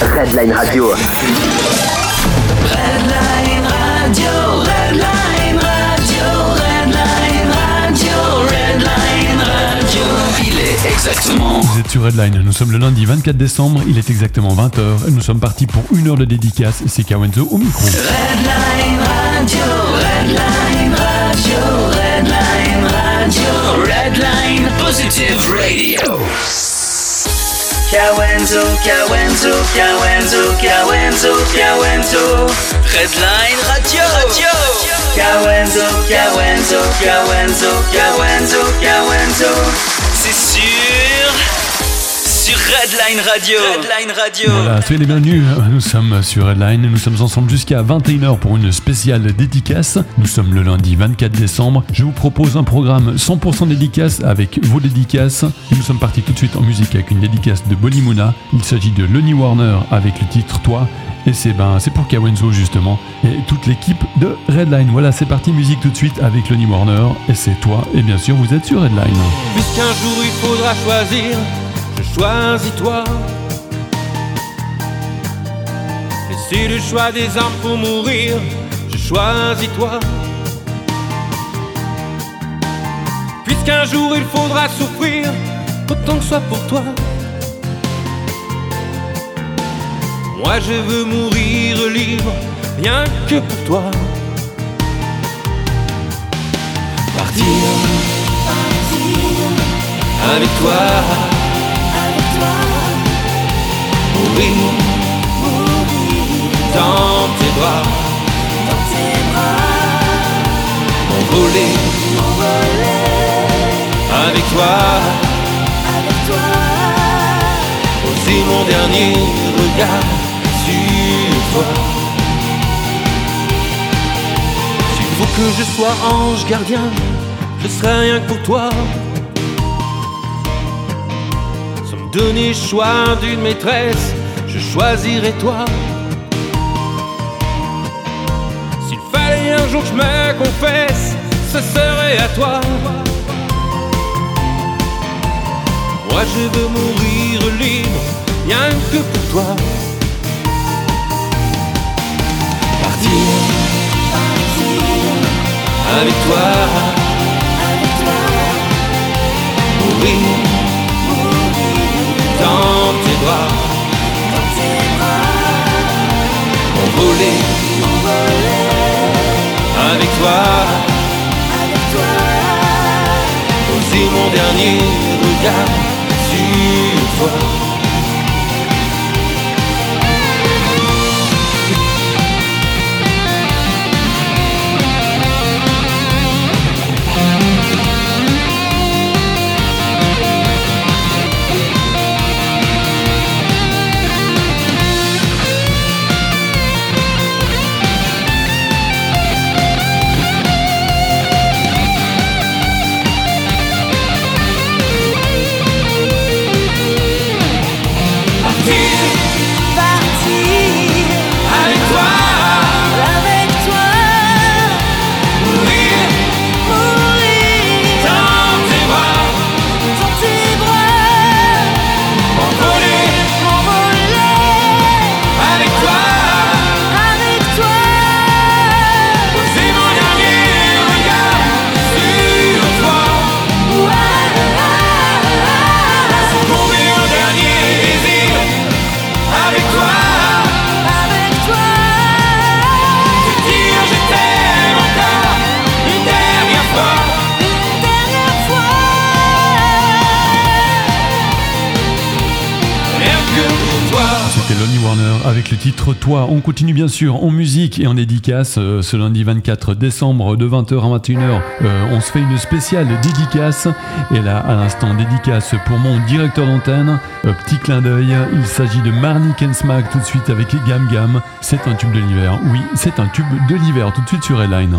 Redline Radio. Redline Radio, Redline Radio, Redline Radio, Redline Radio. Il est exactement. Vous êtes sur Redline, nous sommes le lundi 24 décembre, il est exactement 20h, nous sommes partis pour une heure de dédicace, c'est Kawenzo au micro. Redline Radio, Redline Radio, Redline Radio, Redline Positive Radio. Kawenzo, Kawenzo, Kawenzo, Kawenzo, Kawenzo. Redline Radio. Radio. Kawenzo, Kawenzo, Kawenzo, Kawenzo, Kawenzo. C'est sûr. Sur Redline Radio. Redline Radio. Voilà, soyez les bienvenus, nous sommes sur Redline, nous sommes ensemble jusqu'à 21h pour une spéciale dédicace. Nous sommes le lundi 24 décembre, je vous propose un programme 100% dédicace avec vos dédicaces. Et nous sommes partis tout de suite en musique avec une dédicace de Bolimouna. Il s'agit de Lonnie Warner avec le titre Toi. Et c'est ben, c'est pour Kawenzo justement et toute l'équipe de Redline. Voilà, c'est parti musique tout de suite avec Lonnie Warner et c'est toi. Et bien sûr, vous êtes sur Redline. Puisqu'un jour il faudra choisir, je choisis toi. Et c'est le choix des âmes pour mourir, je choisis toi. Puisqu'un jour il faudra souffrir, autant que soit pour toi. Moi je veux mourir libre, rien que pour toi. Partir, avec toi. Mourir, dans tes bras. M'envoler, avec toi. Poser mon dernier regard sur toi. S'il faut que je sois ange gardien, je serai rien que pour toi. Donner choix d'une maîtresse, je choisirai toi. S'il fallait un jour que je me confesse, ce serait à toi. Moi je veux mourir libre, rien que pour toi. Partir, avec toi. Mourir, dans tes. M'envoler, avec toi. Poser mon dernier regard sur toi. On continue bien sûr en musique et en dédicace euh, ce lundi 24 décembre de 20h à 21h. euh, on se fait une spéciale dédicace. Et là, à l'instant, dédicace pour mon directeur d'antenne. Euh, petit clin d'œil, il s'agit de Marnie Kensmack tout de suite avec Gam Gam. C'est un tube de l'hiver. Oui, c'est un tube de l'hiver tout de suite sur Redline.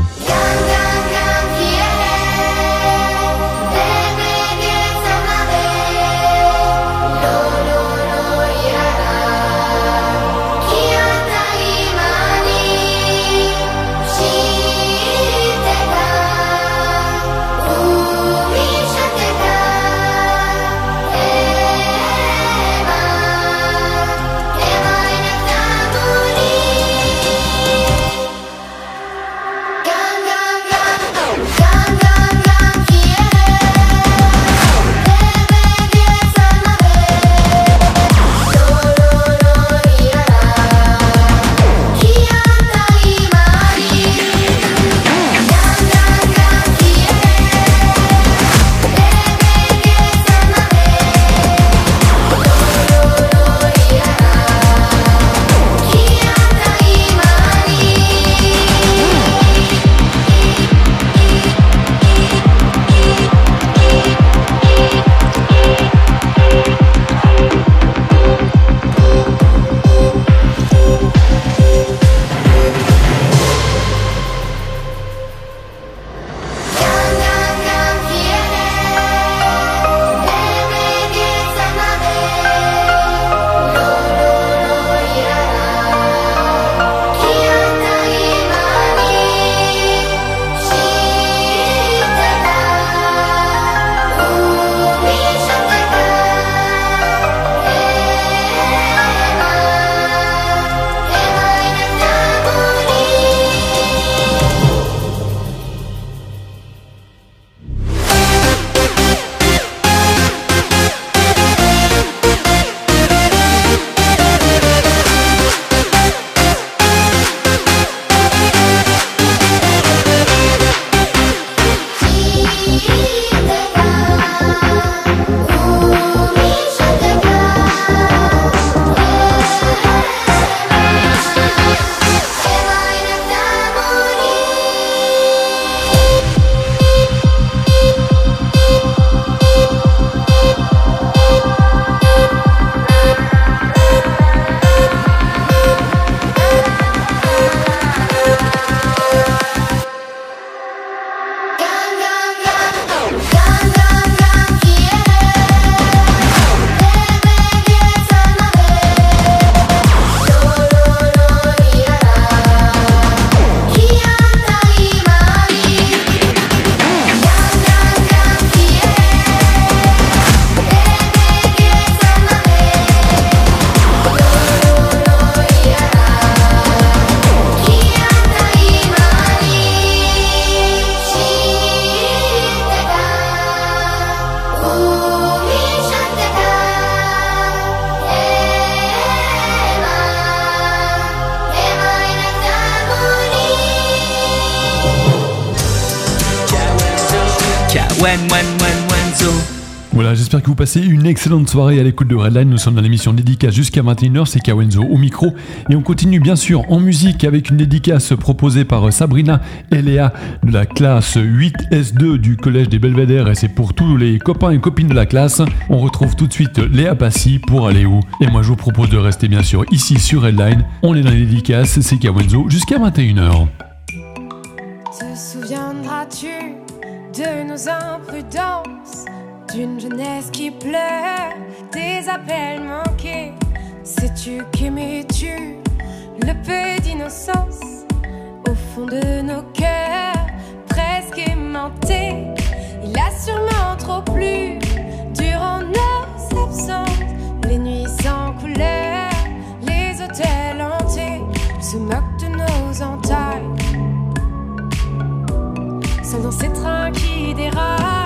Voilà, j'espère que vous passez une excellente soirée à l'écoute de Redline. Nous sommes dans l'émission dédicace jusqu'à 21h, c'est Kawenzo au micro. Et on continue bien sûr en musique avec une dédicace proposée par Sabrina et Léa de la classe 8S2 du Collège des Belvédères. Et c'est pour tous les copains et copines de la classe. On retrouve tout de suite Léa Passy pour aller où? Et moi je vous propose de rester bien sûr ici sur Redline. On est dans les dédicaces, c'est Kawenzo jusqu'à 21h. Te souviendras-tu de nos imprudences, d'une jeunesse qui pleure, des appels manqués. Sais-tu qu'aimais-tu le peu d'innocence? Au fond de nos cœurs, presque aimantés Il a sûrement trop plu durant nos absences, les nuits sans couleur, les hôtels hantés, se moquent de nos entailles dans ces trains qui déraillent.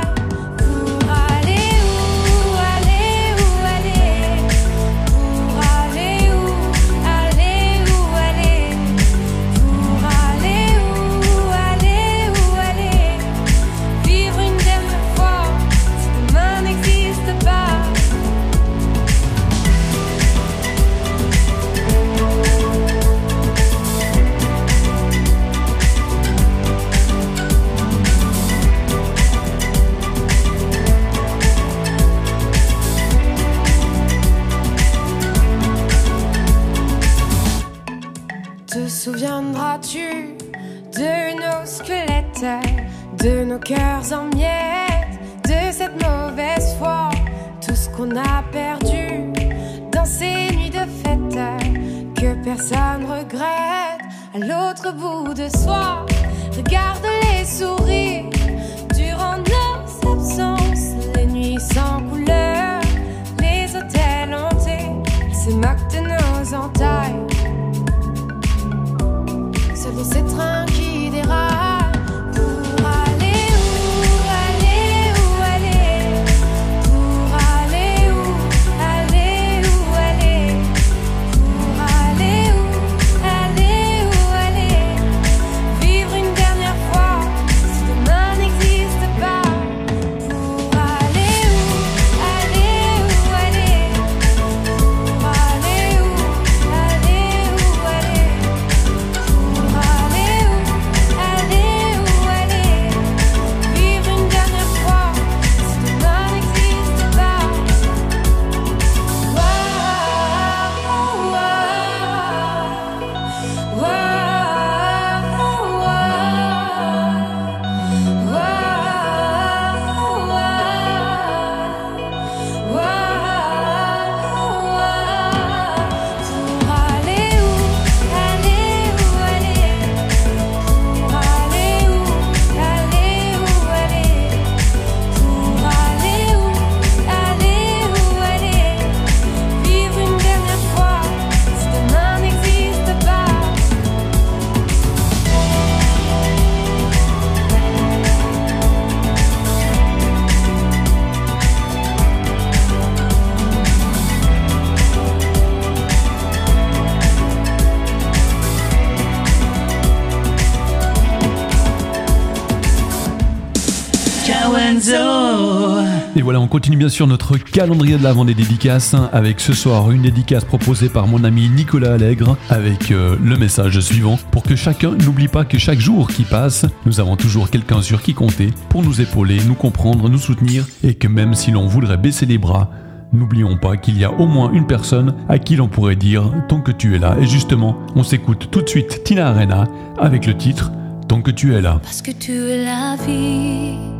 On continue bien sûr notre calendrier de l'avant des dédicaces hein, avec ce soir une dédicace proposée par mon ami Nicolas Allègre avec euh, le message suivant pour que chacun n'oublie pas que chaque jour qui passe, nous avons toujours quelqu'un sur qui compter pour nous épauler, nous comprendre, nous soutenir et que même si l'on voudrait baisser les bras, n'oublions pas qu'il y a au moins une personne à qui l'on pourrait dire tant que tu es là. Et justement, on s'écoute tout de suite Tina Arena avec le titre Tant que tu es là. Parce que tu es la vie,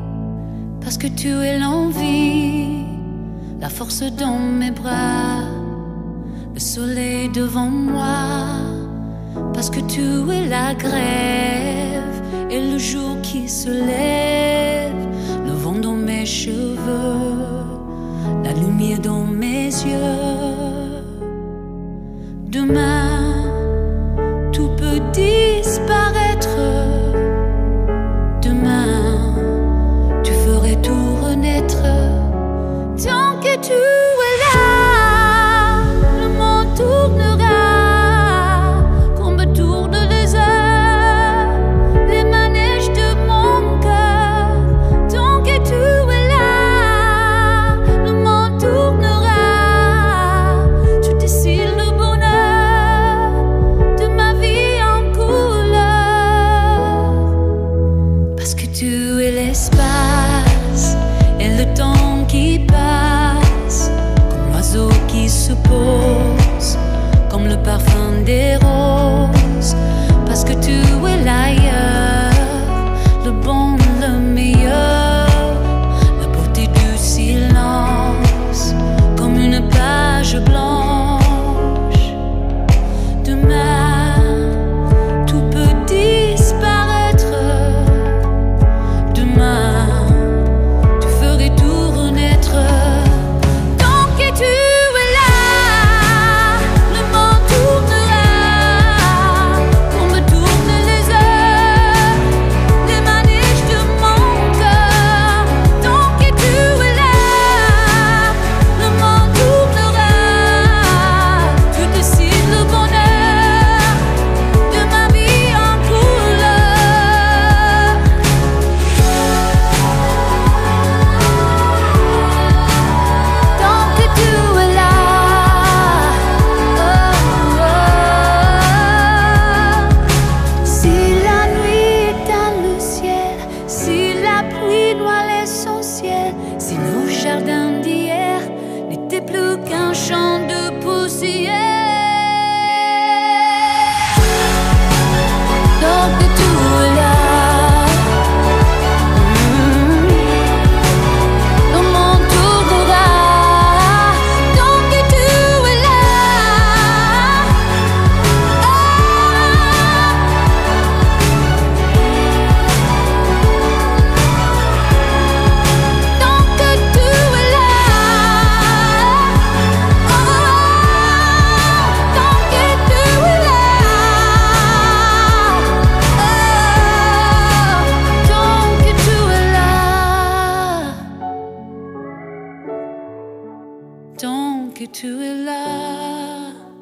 parce que tu es l'envie, la force dans mes bras, le soleil devant moi. Parce que tu es la grève et le jour qui se lève, le vent dans mes cheveux, la lumière dans mes yeux. Demain, tout peut disparaître.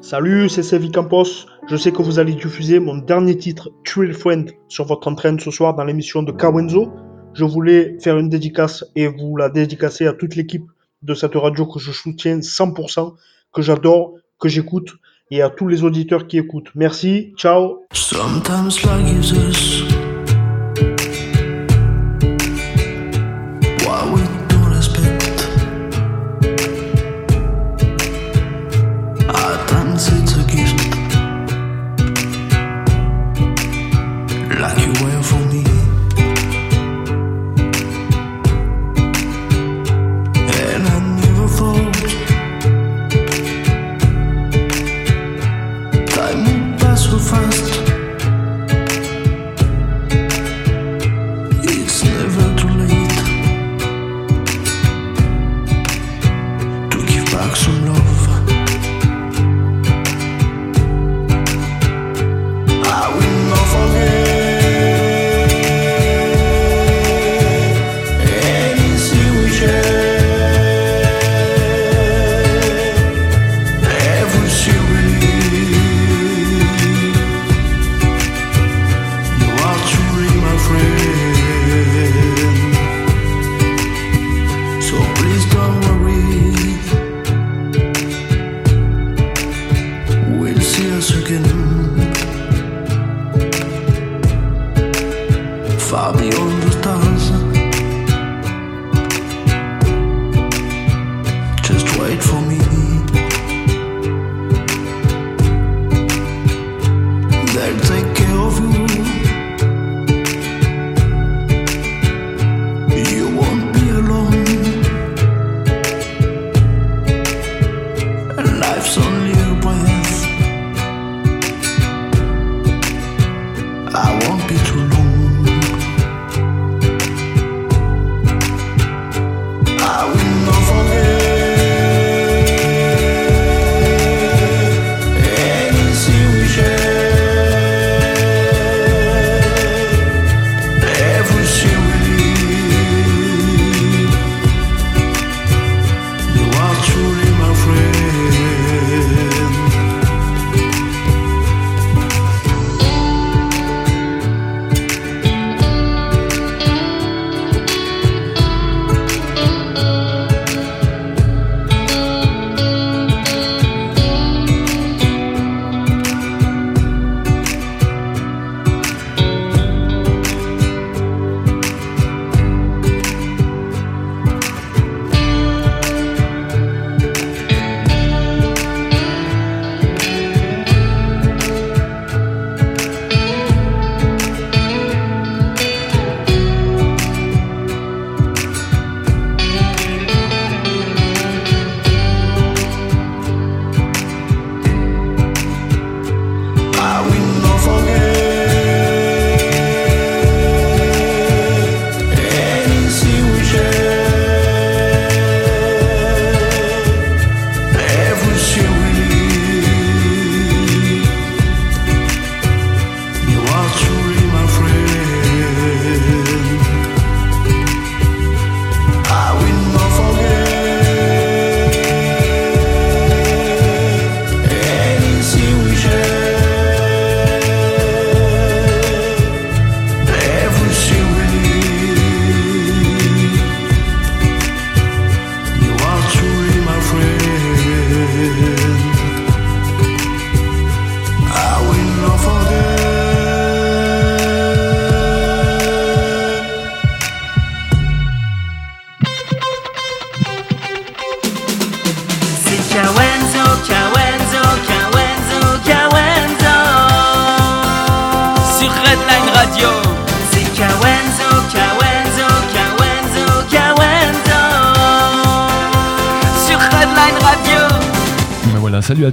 Salut, c'est Sevi Campos. Je sais que vous allez diffuser mon dernier titre, Thrill Friend, sur votre entraîne ce soir dans l'émission de Kawenzo. Je voulais faire une dédicace et vous la dédicacer à toute l'équipe de cette radio que je soutiens 100%, que j'adore, que j'écoute et à tous les auditeurs qui écoutent. Merci, ciao.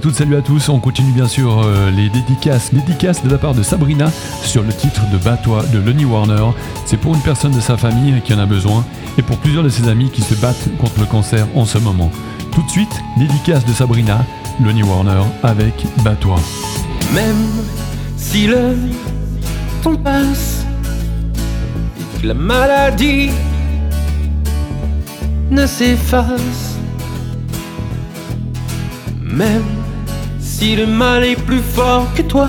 Toutes, salut à tous. On continue bien sûr euh, les dédicaces. Dédicaces de la part de Sabrina sur le titre de Bats-toi de Lenny Warner. C'est pour une personne de sa famille qui en a besoin et pour plusieurs de ses amis qui se battent contre le cancer en ce moment. Tout de suite, dédicace de Sabrina, Lenny Warner avec Bats-toi. Même si le temps passe, la maladie ne s'efface, même Si le mal est plus fort que toi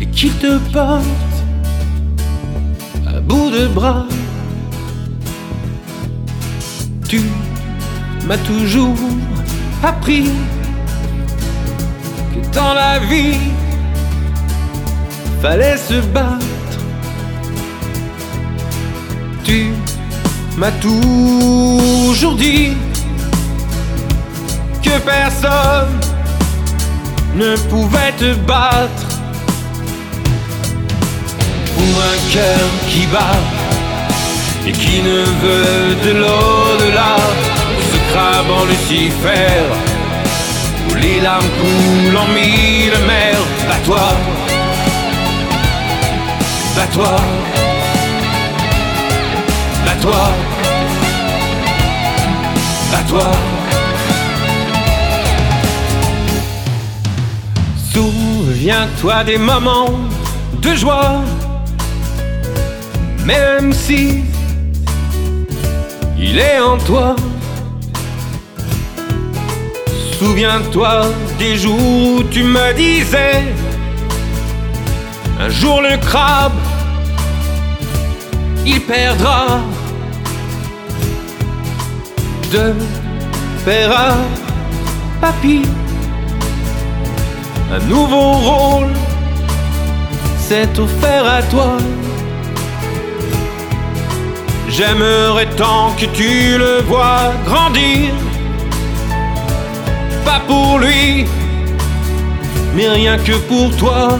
et qu'il te porte à bout de bras, tu m'as toujours appris que dans la vie, fallait se battre. Tu m'as toujours dit que personne ne pouvait te battre. Pour un cœur qui bat et qui ne veut de l'au-delà, ce crabe en Lucifer, où les larmes coulent en mille mers, à toi, à toi, Souviens-toi des moments de joie, même si il est en toi. Souviens-toi des jours où tu me disais, un jour le crabe, il perdra de père à papy. Un nouveau rôle s'est offert à toi. J'aimerais tant que tu le vois grandir. Pas pour lui, mais rien que pour toi.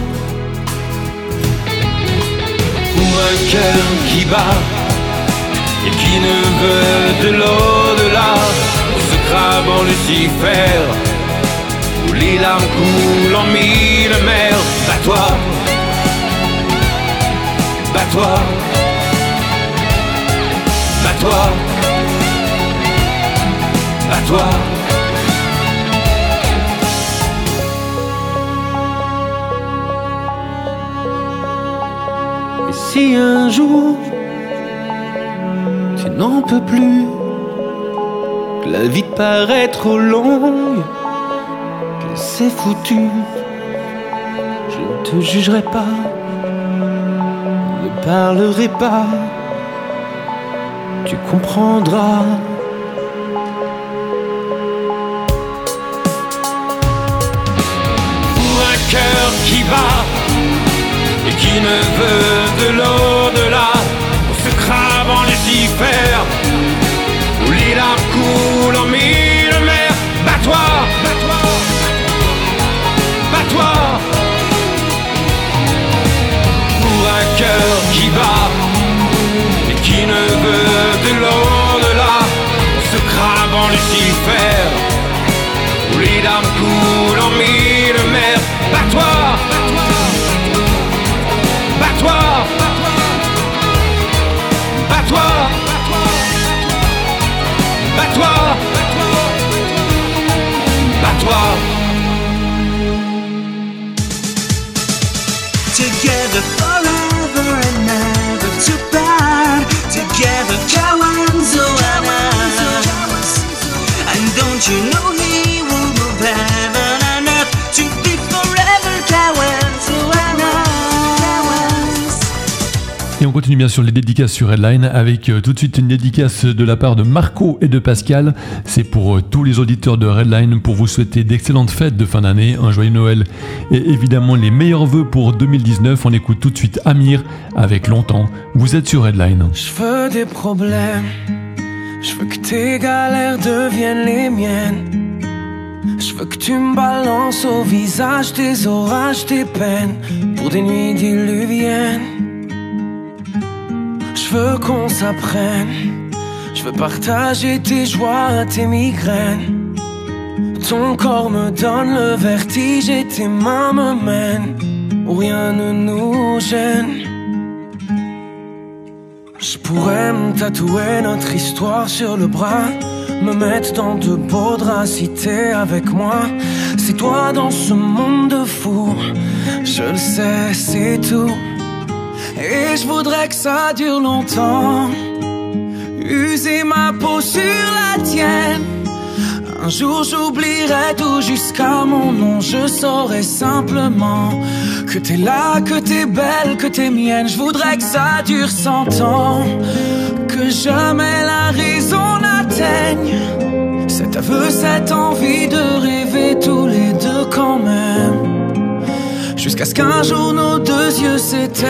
Pour un cœur qui bat et qui ne veut de l'au-delà. Ce crabe en Lucifer, les larmes coulent en mille mers. Bats-toi, bats-toi, bats-toi, bats-toi. Et si un jour tu n'en peux plus, que la vie te paraît trop longue, c'est foutu, je ne te jugerai pas, ne parlerai pas, tu comprendras. Pour un cœur qui bat et qui ne veut de l'au-delà, pour ce crabe en Lucifer, où les larmes Lucifer, où les larmes coulent en mille continue bien sûr les dédicaces sur Headline avec euh, tout de suite une dédicace de la part de Marco et de Pascal. C'est pour euh, tous les auditeurs de Redline pour vous souhaiter d'excellentes fêtes de fin d'année, un joyeux Noël et évidemment les meilleurs vœux pour 2019. On écoute tout de suite Amir avec Longtemps. Vous êtes sur Redline. Je veux des problèmes. Je veux que tes galères deviennent les miennes. Je veux que tu me balances au visage tes orages, tes peines pour des nuits diluviennes. Je veux qu'on s'apprenne. Je veux partager tes joies, tes migraines. Ton corps me donne le vertige et tes mains me mènent rien ne nous gêne. Je pourrais me tatouer notre histoire sur le bras, me mettre dans de beaux draps avec moi. C'est toi dans ce monde de fou, je le sais, c'est tout. Et je voudrais que ça dure longtemps, user ma peau sur la tienne, Un jour j'oublierai tout jusqu'à mon nom, je saurai simplement que t'es là, que t'es belle, que t'es mienne. Je voudrais que ça dure cent ans, que jamais la raison n'atteigne. Cet aveu, cette envie de rêver tous les deux quand même. Jusqu'à ce qu'un jour nos deux yeux s'éteignent.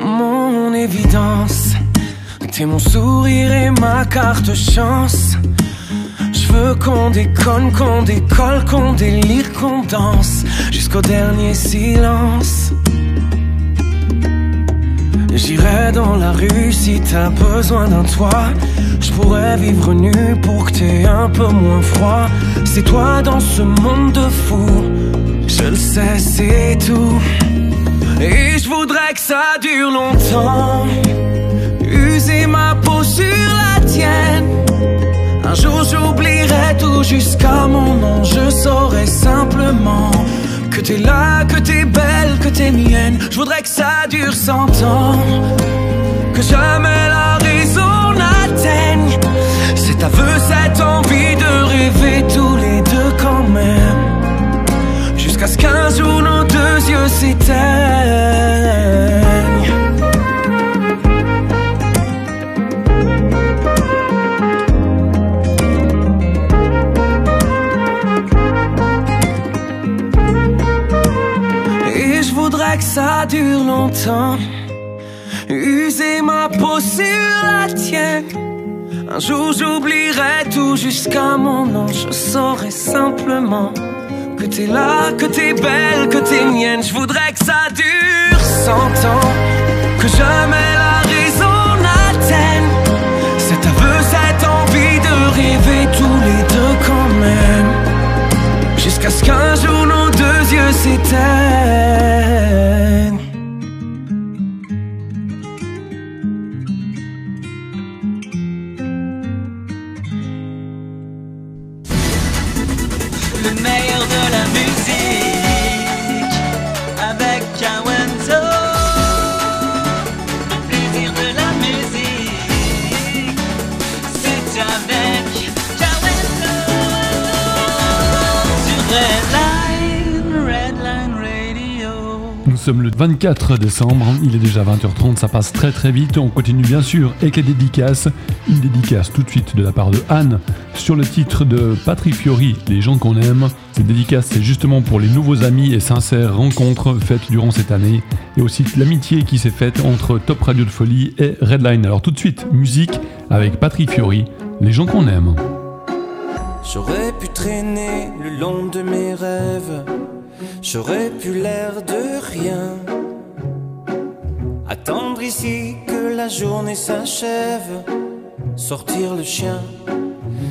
Mon évidence, t'es mon sourire et ma carte chance. Je veux qu'on déconne, qu'on décolle, qu'on délire, qu'on danse jusqu'au dernier silence. J'irai dans la rue si t'as besoin d'un toit. Je pourrais vivre nu pour que t'aies un peu moins froid. C'est toi dans ce monde de fous. Je le sais, c'est tout. Et je voudrais que ça dure longtemps. User ma peau sur la tienne. Un jour j'oublierai tout jusqu'à mon nom. Je saurai simplement que t'es là, que t'es belle, que t'es mienne. Je voudrais que ça dure cent ans. Que jamais la raison n'atteigne cet aveu, cette envie de rêver tous les deux quand même. Jusqu'à ce qu'un jour nos deux yeux s'éteignent. Dure longtemps. User ma peau sur la tienne. Un jour j'oublierai tout jusqu'à mon nom. Je saurai simplement que t'es là, que t'es belle, que t'es mienne. Je voudrais que ça dure cent ans. Que jamais la raison n'atteigne cet aveu, cette envie de rêver tous les deux quand même. Jusqu'à ce qu'un jour nos deux yeux s'éteignent. Nous sommes le 24 décembre, il est déjà 20h30, ça passe très très vite. On continue bien sûr avec les dédicaces. Une dédicace tout de suite de la part de Anne sur le titre de Patrick Fiori, Les gens qu'on aime. Cette dédicace, c'est justement pour les nouveaux amis et sincères rencontres faites durant cette année et aussi l'amitié qui s'est faite entre Top Radio de Folie et Redline. Alors tout de suite, musique avec Patrick Fiori, Les gens qu'on aime. J'aurais pu traîner le long de mes rêves, j'aurais pu l'air de rien. Attendre ici que la journée s'achève, sortir le chien.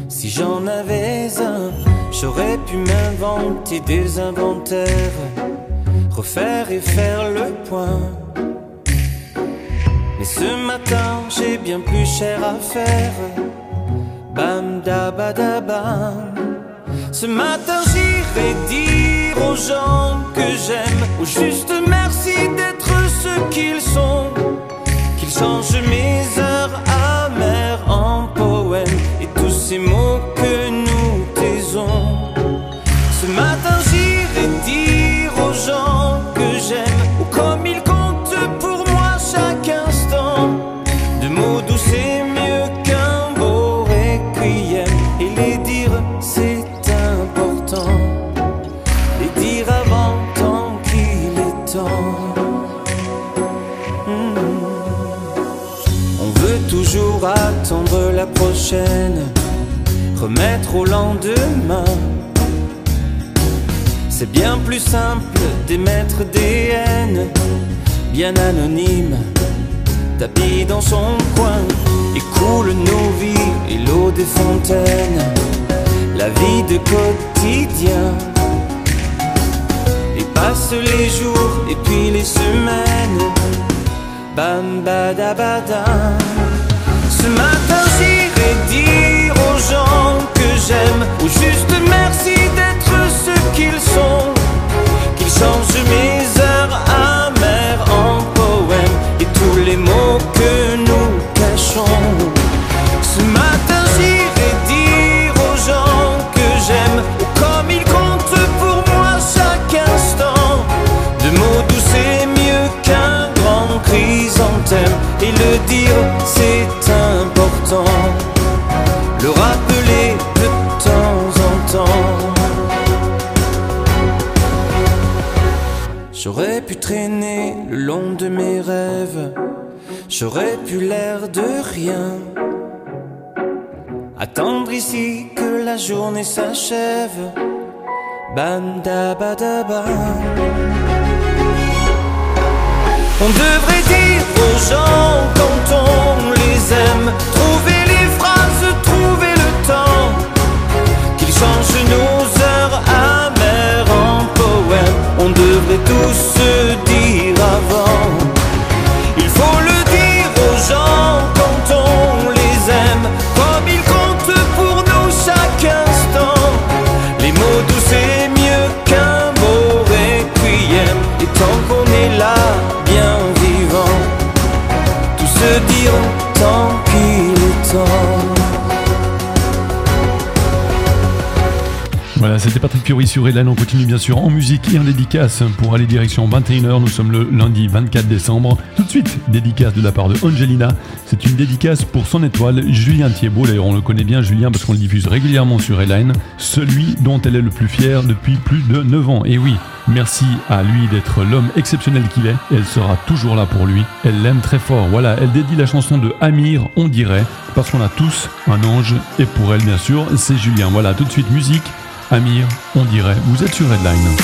Si j'en avais un, j'aurais pu m'inventer des inventaires, refaire et faire le point. Mais ce matin, j'ai bien plus cher à faire. Bam da. Ce matin j'irai dire aux gens que j'aime, au juste merci d'être ce qu'ils sont. Qu'ils changent mes heures amères en poèmes et tous ces mots que nous taisons. Ce matin j'irai dire aux gens remettre au lendemain. C'est bien plus simple d'émettre des haines, bien anonymes, tapis dans son coin. Et coule nos vies et l'eau des fontaines, la vie de quotidien. Et passent les jours et puis les semaines, bam badabada. Ce matin j'irai dire aux gens que j'aime Ou juste merci d'être ce qu'ils sont. Qu'ils changent mes heures amères en poèmes Et tous les mots que nous cachons. Ce matin j'irai dire aux gens que j'aime Ou comme ils comptent pour moi chaque instant. De mots doux c'est mieux qu'un grand chrysanthème Et le dire c'est Le rappeler de temps en temps. J'aurais pu traîner le long de mes rêves J'aurais pu l'air de rien. Attendre ici que la journée s'achève Bam da ba da ba. On devrait dire aux gens quand on Trouver les phrases, trouver le temps. Qu'ils changent nos heures amères en poèmes. On devrait tous se dire avant. Il faut le dire aux gens quand on C'était Patrick Fiori sur Redline. On continue bien sûr en musique et en dédicace pour aller direction 21h. Nous sommes le lundi 24 décembre. Tout de suite, dédicace de la part de Angelina. C'est une dédicace pour son étoile, Julien Thiebaud. D'ailleurs, on le connaît bien, Julien, parce qu'on le diffuse régulièrement sur Redline. Celui dont elle est le plus fière depuis plus de 9 ans. Et oui, merci à lui d'être l'homme exceptionnel qu'il est. Elle sera toujours là pour lui. Elle l'aime très fort. Voilà, elle dédie la chanson de Amir, on dirait, parce qu'on a tous un ange. Et pour elle, bien sûr, c'est Julien. Voilà, tout de suite, musique. Amir, on dirait, vous êtes sur Redline.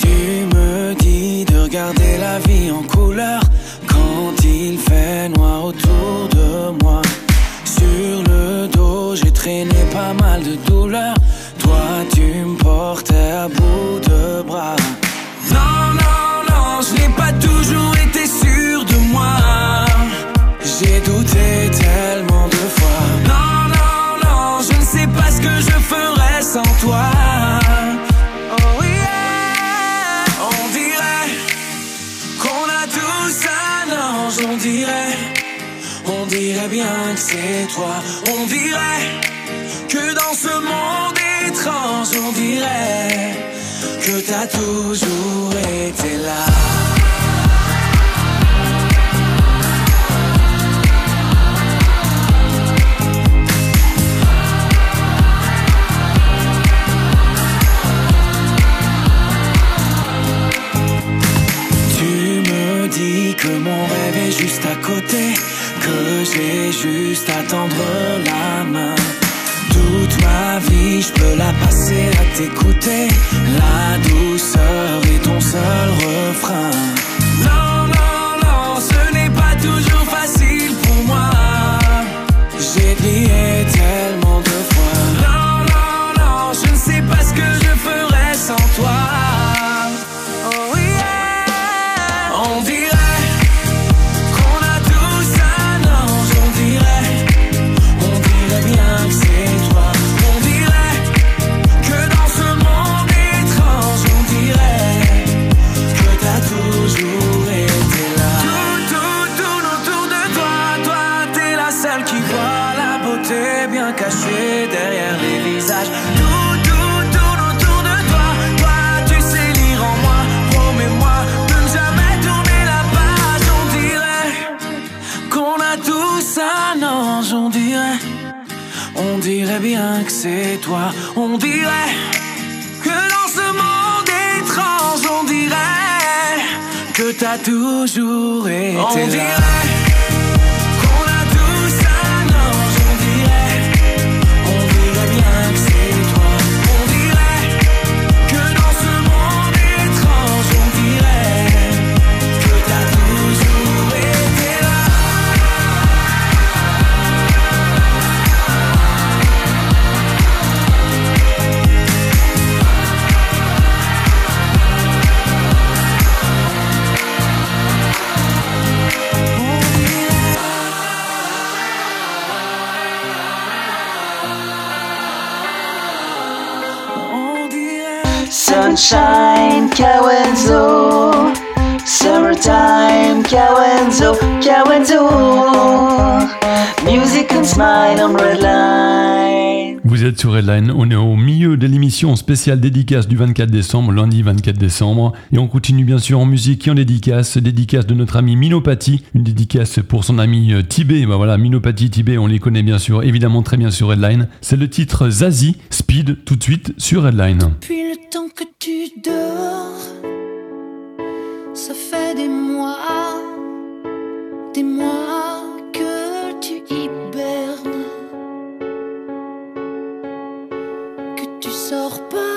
Tu me dis de regarder la vie en couleur quand il fait noir autour de moi. Sur le dos, j'ai traîné pas mal de douleurs. Toi, tu me portais à bout c'est toi, on dirait que dans ce monde étrange, on dirait que t'as toujours été là. Tu me dis que mon rêve est juste à côté, j'ai juste à tendre la main. Toute ma vie, je peux la passer à t'écouter. La douceur sur Redline, on est au milieu de l'émission spéciale dédicace du 24 décembre, lundi 24 décembre, et on continue bien sûr en musique et en dédicace, dédicace de notre ami Minopati, une dédicace pour son ami euh, Tibet, bah voilà, Minopati, Tibet, on les connaît bien sûr, évidemment très bien sur Redline, c'est le titre Zazie, Speed, tout de suite sur Redline. Depuis le temps que tu dors, ça fait des mois, des mois sors pas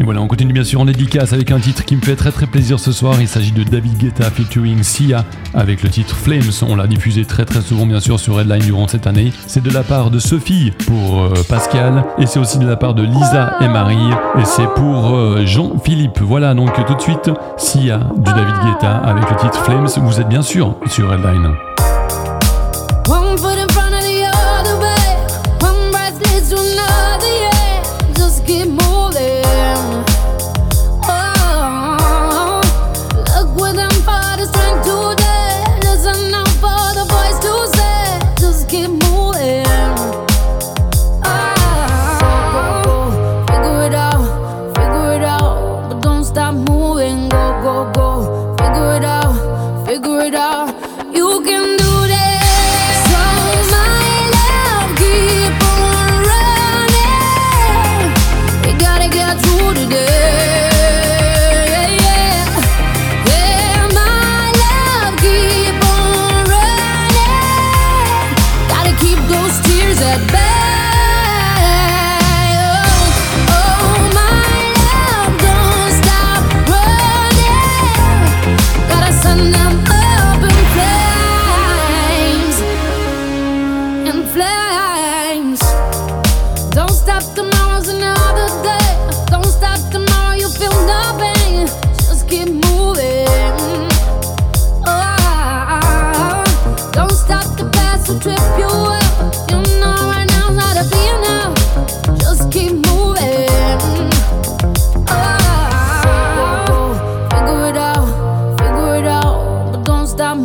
Et voilà, on continue bien sûr en dédicace avec un titre qui me fait très très plaisir ce soir. Il s'agit de David Guetta featuring Sia avec le titre Flames. On l'a diffusé très très souvent bien sûr sur Redline durant cette année. C'est de la part de Sophie pour euh, Pascal et c'est aussi de la part de Lisa et Marie et c'est pour euh, Jean-Philippe. Voilà donc tout de suite Sia du David Guetta avec le titre Flames. Vous êtes bien sûr sur Redline.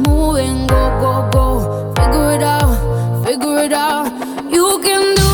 Stop moving. Go, go, go. Figure it out, figure it out. You can do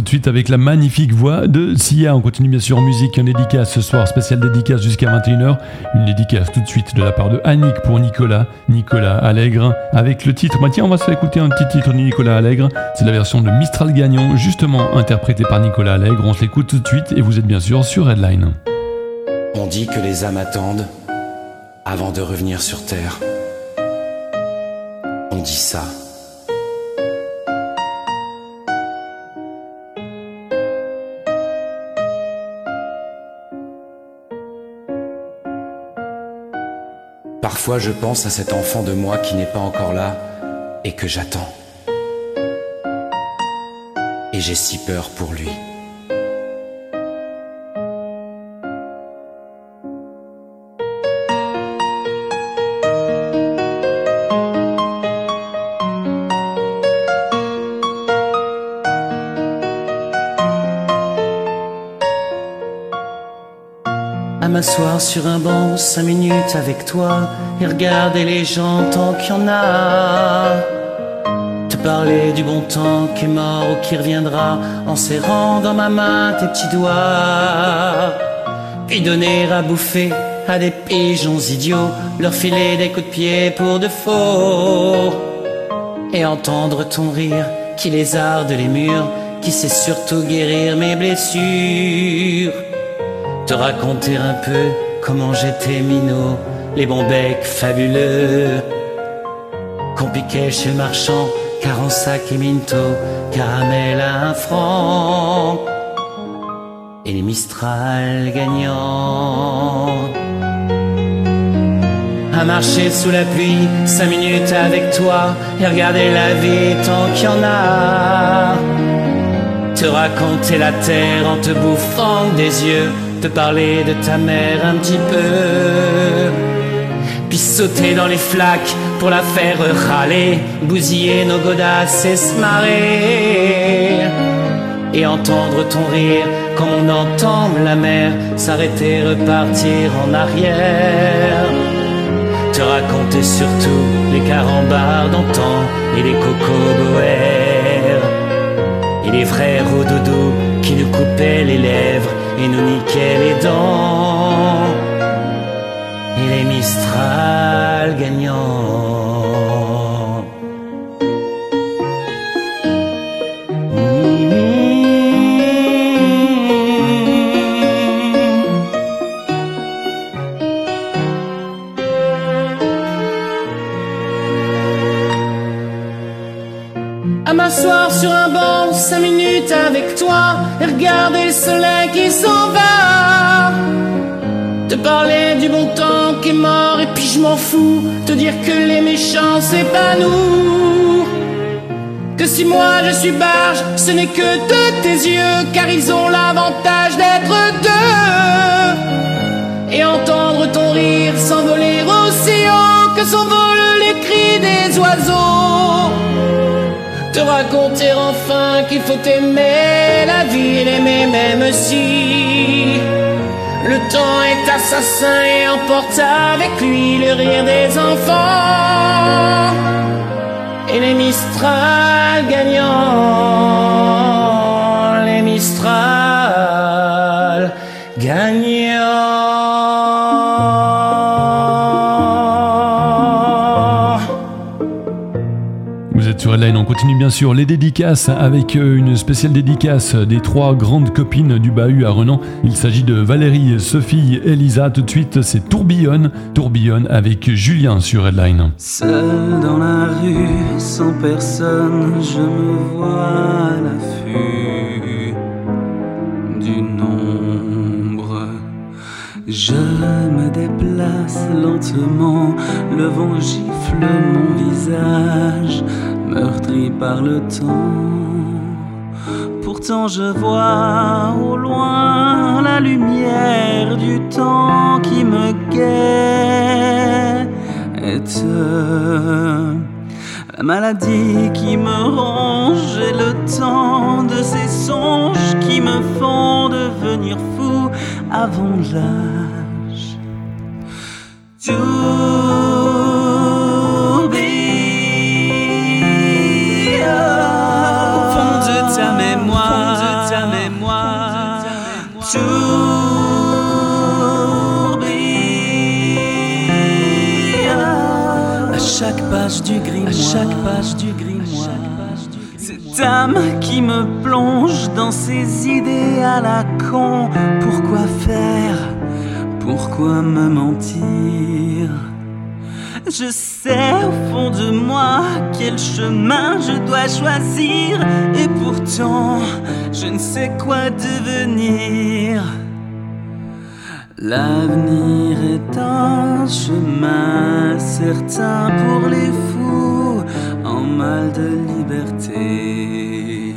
tout de suite avec la magnifique voix de Sia. On continue bien sûr en musique, un dédicace ce soir, spécial dédicace jusqu'à 21h. Une dédicace tout de suite de la part de Annick pour Nicolas, Nicolas Allègre, avec le titre. Bah tiens, on va se faire écouter un petit titre de Nicolas Allègre. C'est la version de Mistral Gagnant, justement interprétée par Nicolas Allègre. On se l'écoute tout de suite et vous êtes bien sûr sur Redline. On dit que les âmes attendent avant de revenir sur Terre. On dit ça. Parfois je pense à cet enfant de moi qui n'est pas encore là et que j'attends. Et j'ai si peur pour lui. Sur un banc cinq minutes avec toi et regarder les gens tant qu'il y en a. Te parler du bon temps qui est mort ou qui reviendra en serrant dans ma main tes petits doigts. Puis donner à bouffer à des pigeons idiots, leur filer des coups de pied pour de faux. Et entendre ton rire qui lézarde les murs, qui sait surtout guérir mes blessures te raconter un peu comment j'étais minot, les bons becs fabuleux qu'on piquait chez marchand, car en sac et minto, caramel à un franc, et les Mistral gagnants. À marcher sous la pluie, cinq minutes avec toi, et regarder la vie tant qu'il y en a. Te raconter la terre en te bouffant des yeux, te parler de ta mère un petit peu. Puis sauter dans les flaques pour la faire râler, bousiller nos godasses et se marrer. Et entendre ton rire comme on entend la mer s'arrêter, repartir en arrière. Te raconter surtout les carambars d'antan et les cocoboères. Et les frères au dodo qui nous coupaient les lèvres et nous niquaient les dents, et les Mistral gagnants. À m'asseoir sur un cinq minutes avec toi et regarder le soleil qui s'en va. Te parler du bon temps qui est mort et puis je m'en fous. Te dire que les méchants c'est pas nous. Que si moi je suis barge, ce n'est que de tes yeux car ils ont l'avantage d'être deux. Et entendre ton rire s'envoler aussi haut que s'envolent les cris des oiseaux te raconter enfin qu'il faut aimer la vie l'aimer même si le temps est assassin et emporte avec lui le rire des enfants et les Mistral gagnants, les Mistral gagnants. On continue bien sûr les dédicaces avec euh, une spéciale dédicace des trois grandes copines du bahut à Renan. Il s'agit de Valérie, Sophie, Elisa. Tout de suite, c'est Tourbillonne. Tourbillonne avec Julien sur Headline. Seul dans la rue, sans personne, je me vois à l'affût d'une ombre. Je me déplace lentement, le vent gifle mon visage, meurtri par le temps. Pourtant je vois au loin la lumière du temps qui me guette. La maladie qui me ronge et le temps de ces songes qui me font devenir fou avant l'âge. Tourbillonne au fond de ta mémoire, de ta mémoire. Tourbillonne à chaque page du grimoire, à chaque page du grimoire. Cette âme qui me plonge dans ses idées à la con. Pourquoi faire? Pourquoi me mentir? Je sais au fond de moi quel chemin je dois choisir. Et pourtant, je ne sais quoi devenir. L'avenir est un chemin certain pour les fous en mal de liberté.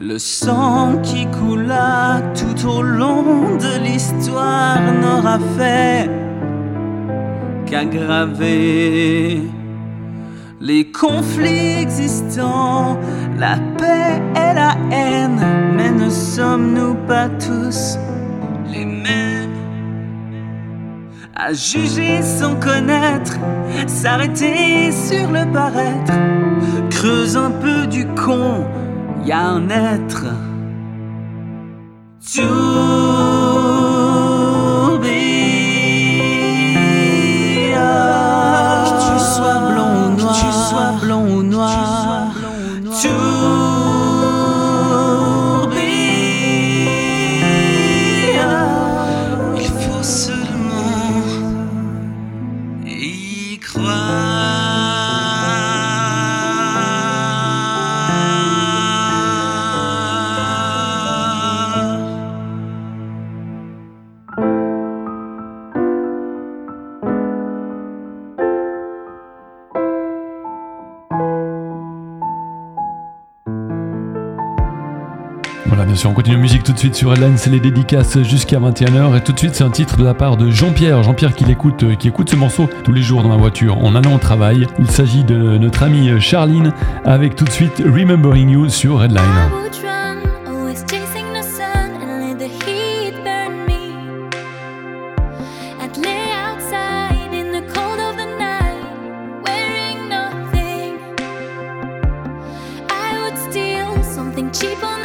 Le sang qui coula tout au long de l'histoire n'aura fait qu'aggraver les conflits existants, la paix et la haine. Mais ne sommes-nous pas tous les mêmes? À juger sans connaître, s'arrêter sur le paraître, creuse un peu du con, y a un être. On continue musique tout de suite sur Headline, c'est les dédicaces jusqu'à 21h. Et tout de suite, c'est un titre de la part de Jean-Pierre. Jean-Pierre qui l'écoute, euh, qui écoute ce morceau tous les jours dans la voiture en allant au travail. Il s'agit de notre amie Charline avec tout de suite Remembering You sur Headline. would run,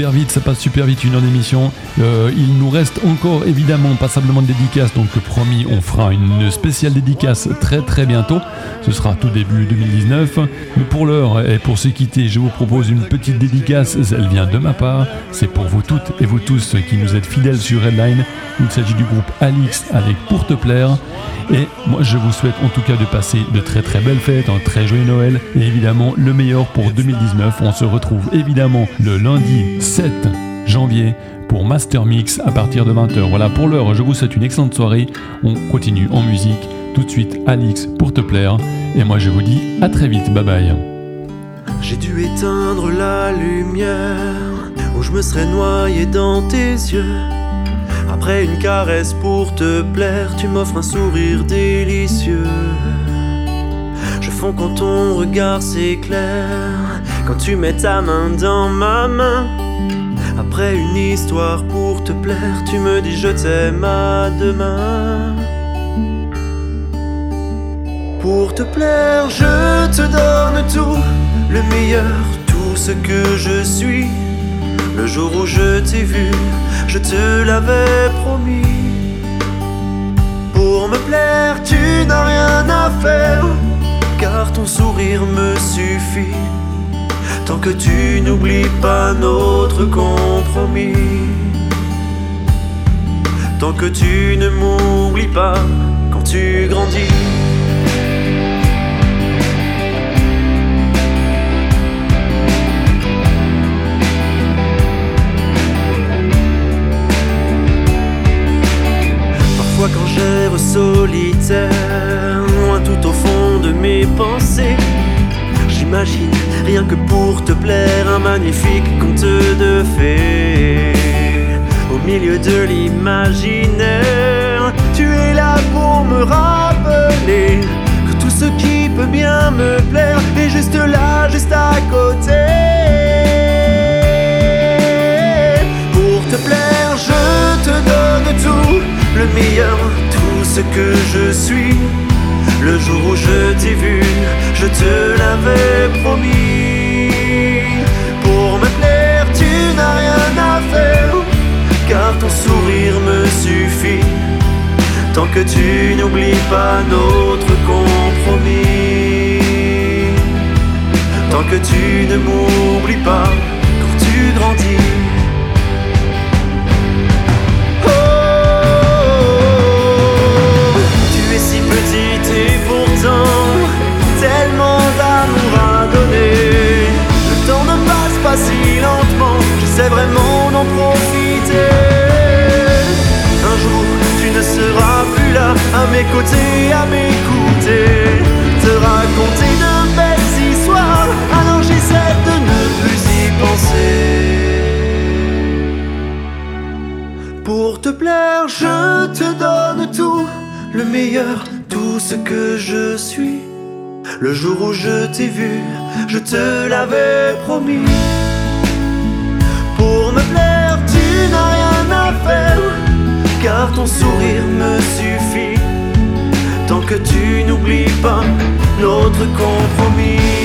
super vite, ça passe super vite une heure d'émission. Euh, il nous reste encore évidemment passablement de dédicaces, donc promis, on fera une spéciale dédicace très très bientôt. Ce sera tout début 2019. Mais pour l'heure et pour se quitter, je vous propose une petite dédicace. Elle vient de ma part. C'est pour vous toutes et vous tous qui nous êtes fidèles sur Redline. Il s'agit du groupe Alix avec Pour te plaire. Et moi, je vous souhaite en tout cas de passer de très très belles fêtes, un très joyeux Noël et évidemment le meilleur pour 2019. On se retrouve évidemment le lundi 7 janvier pour Master Mix à partir de 20h. Voilà pour l'heure, je vous souhaite une excellente soirée. On continue en musique. Tout de suite, Alix pour te plaire. Et moi, je vous dis à très vite. Bye bye. J'ai dû éteindre la lumière, ou je me serais noyé dans tes yeux. Après une caresse pour te plaire, tu m'offres un sourire délicieux. Je fonds quand ton regard s'éclaire, quand tu mets ta main dans ma main. Après une histoire pour te plaire, tu me dis je t'aime à demain. Pour te plaire, je te donne tout, le meilleur, tout ce que je suis. Le jour où je t'ai vu, je te l'avais promis. Pour me plaire, tu n'as rien à faire, car ton sourire me suffit. Tant que tu n'oublies pas notre compromis. Tant que tu ne m'oublies pas quand tu grandis. Solitaire, loin tout au fond de mes pensées, j'imagine rien que pour te plaire un magnifique conte de fées. Au milieu de l'imaginaire, tu es là pour me rappeler que tout ce qui peut bien me plaire est juste là, juste à côté. Pour te plaire, je te donne tout, le meilleur, tout ce que je suis. Le jour où je t'ai vu, je te l'avais promis. Pour me plaire, tu n'as rien à faire, car ton sourire me suffit. Tant que tu n'oublies pas notre compromis. Tant que tu ne m'oublies pas quand tu grandis. Tellement d'amour à donner. Le temps ne passe pas si lentement, j'essaie vraiment d'en profiter. Un jour, tu ne seras plus là, à mes côtés, à m'écouter, te raconter de belles histoires. Alors j'essaie de ne plus y penser. Pour te plaire, je te donne tout, le meilleur, ce que je suis. Le jour où je t'ai vu, je te l'avais promis. Pour me plaire, tu n'as rien à faire, car ton sourire me suffit. Tant que tu n'oublies pas notre compromis.